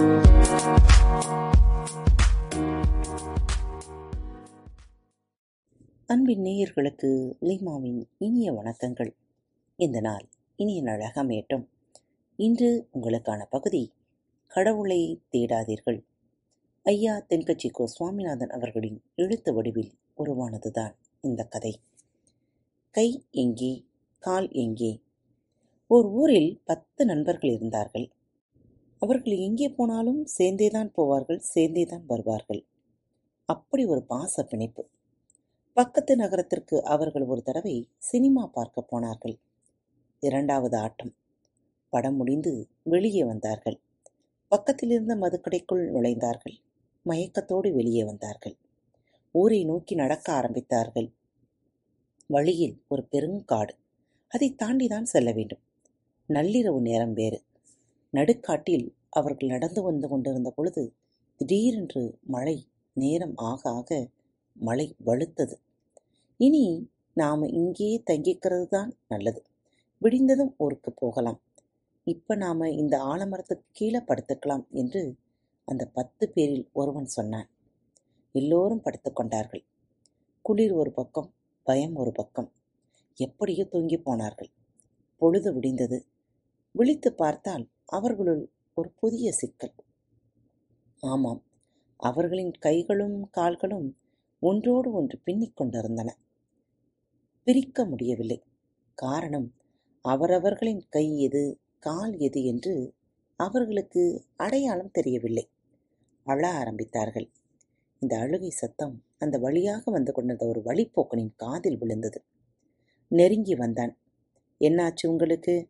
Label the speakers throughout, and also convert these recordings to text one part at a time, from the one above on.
Speaker 1: அன்பின் நேயர்களுக்கு லீமாவின் இனிய வணக்கங்கள். இந்த நாள் இனிய நாளாக அமையட்டும். இன்று உங்களுக்கான பகுதி கடவுளை தேடாதீர்கள் ஐயா தென்கட்சி சுவாமிநாதன் அவர்களின் எழுத்து வடிவில் உருவானதுதான் இந்த கதை. கை எங்கே கால் எங்கே? ஓர் ஊரில் பத்து நண்பர்கள் இருந்தார்கள். அவர்கள் எங்கே போனாலும் சேர்ந்தேதான் போவார்கள் சேர்ந்தேதான் வருவார்கள். அப்படி ஒரு பாச பிணைப்பு. பக்கத்து நகரத்திற்கு அவர்கள் ஒரு தடவை சினிமா பார்க்க போனார்கள். இரண்டாவது ஆட்டம். படம் முடிந்து வெளியே வந்தார்கள். பக்கத்தில் இருந்த மதுக்கடைக்குள் நுழைந்தார்கள். மயக்கத்தோடு வெளியே வந்தார்கள். ஊரை நோக்கி நடக்க ஆரம்பித்தார்கள். வழியில் ஒரு பெருங்காடு. அதை தாண்டிதான் செல்ல வேண்டும். நள்ளிரவு நேரம் வேறு. நடுக்காட்டில் அவர்கள் நடந்து வந்து கொண்டிருந்த பொழுது திடீரென்று மழை நேரம் ஆக ஆக மழை வலுத்தது இனி நாம் இங்கேயே தங்கிக்கிறது தான் நல்லது. விடிந்ததும் ஊருக்கு போகலாம். இப்போ நாம் இந்த ஆலமரத்துக்கு கீழே படுத்துக்கலாம் என்று அந்த பத்து பேரில் ஒருவன் சொன்னான். எல்லோரும் படுத்துக்கொண்டார்கள் குளிர் ஒரு பக்கம் பயம் ஒரு பக்கம். எப்படியோ தூங்கி போனார்கள். பொழுது விடிந்தது. விழித்து பார்த்தால் அவர்களுள் ஒரு புதிய சிக்கல். ஆமாம் அவர்களின் கைகளும் கால்களும் ஒன்றோடு ஒன்று பின்னிக் கொண்டிருந்தன. பிரிக்க முடியவில்லை. காரணம் அவரவர்களின் கை எது கால் எது என்று அவர்களுக்கு அடையாளம் தெரியவில்லை. அழ ஆரம்பித்தார்கள். இந்த அழுகை சத்தம் அந்த வழியாக வந்து கொண்டிருந்த ஒரு வழிப்போக்கனின் காதில் விழுந்தது. நெருங்கி வந்தான். என்னாச்சு உங்களுக்கு?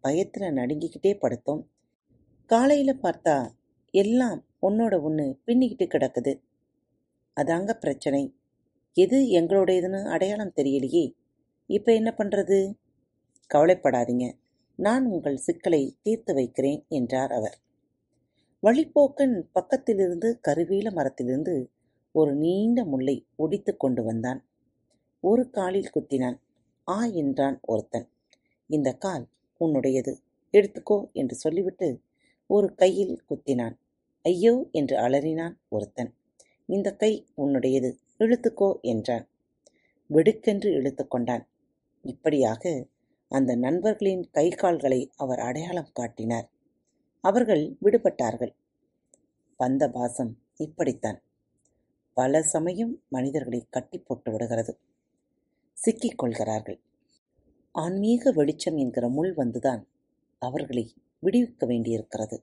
Speaker 1: பயத்தில் நடுங்கிக்கிட்டே படுத்தோம். காலையில் பார்த்தா எல்லாம் உன்னோட ஒன்று பின்னிக்கிட்டு கிடக்குது. அதாங்க பிரச்சனை. எது எங்களுடையதுன்னு அடையாளம் தெரியலையே. இப்போ என்ன பண்ணுறது கவலைப்படாதீங்க. நான் உங்கள் சிக்கலை தீர்த்து வைக்கிறேன் என்றார் அவர். வழிப்போக்கன் பக்கத்திலிருந்து கருவேல மரத்திலிருந்து ஒரு நீண்ட முல்லை ஒடித்து கொண்டு வந்தான். ஒரு காலில் குத்தினான். ஆ என்றான் ஒருத்தன். இந்த கால் உன்னுடையது. எடுத்துக்கோ என்று சொல்லிவிட்டு ஒரு கையில் குத்தினான். ஐயோ என்று அலறினான் ஒருத்தன். இந்த கை உன்னுடையது இழுத்துக்கோ என்றான். வெடுக்கென்று இழுத்து கொண்டான். இப்படியாக அந்த நண்பர்களின் கை கால்களை அவர் அடையாளம் காட்டினார். அவர்கள் விடுபட்டார்கள். பந்த பாசம் இப்படித்தான். பல சமயம் மனிதர்களை கட்டி போட்டு விடுகிறது. சிக்கிக் கொள்கிறார்கள். ஆன்மீக வெளிச்சம் என்கிற முள் வந்துதான் அவர்களை விடுவிக்க வேண்டியிருக்கிறது.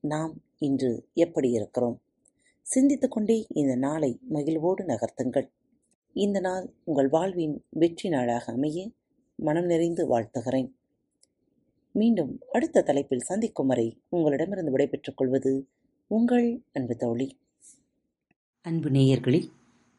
Speaker 1: நாம் இன்று எப்படி இருக்கிறோம்? சிந்தித்துக் கொண்டே இந்த நாளை மகிழ்வோடு நகர்த்துங்கள். இந்த நாள் உங்கள் வாழ்வின் வெற்றி நாளாக அமைய மனம் நிறைந்து வாழ்த்துகிறேன். மீண்டும் அடுத்த தலைப்பில் சந்திக்கும் வரை உங்களிடமிருந்து விடைபெற்றுக் கொள்வது உங்கள் அன்பு தோழி. அன்பு நேயர்களில்